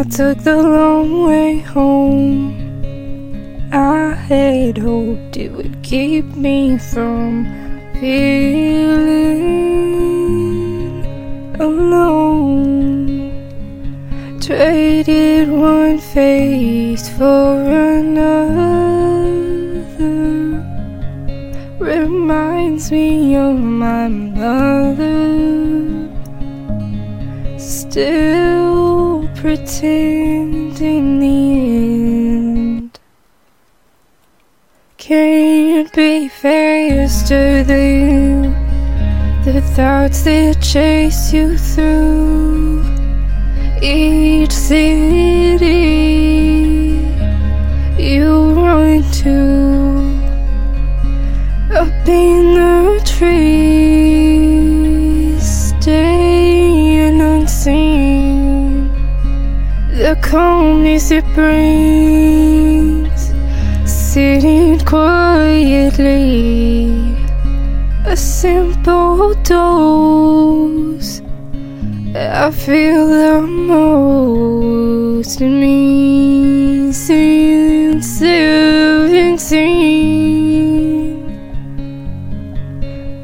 I took the long way home. I had hoped it would keep me from feeling alone. Traded one face for another. Reminds me of my mother. Still pretend in the end. Can't be faster than the thoughts that chase you through each city you run to. Up in the trees, staying unseen. The calmness it brings, sitting quietly. A simple dose. I feel the most in me since seventeen.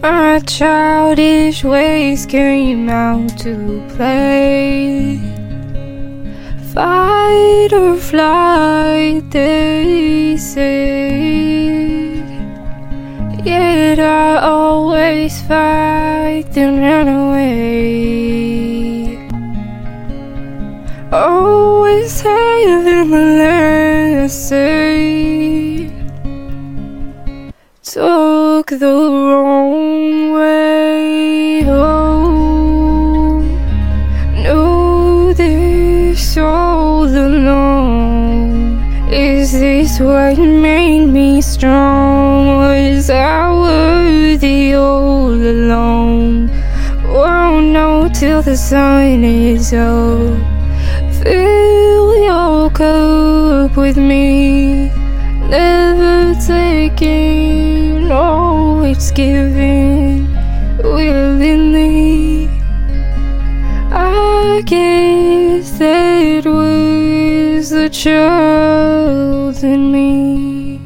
My childish ways came out to play. Fight or flight, they say. Yet I always fight and run away. Always having the last say. Took the wrong way Is this what made me strong? Was I worthy all along? Oh, Won't know till the sun is up. Fill your cup with me. Never taking, always giving willingly. I was the child in me.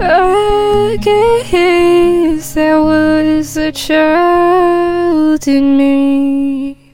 I guess that was a child in me.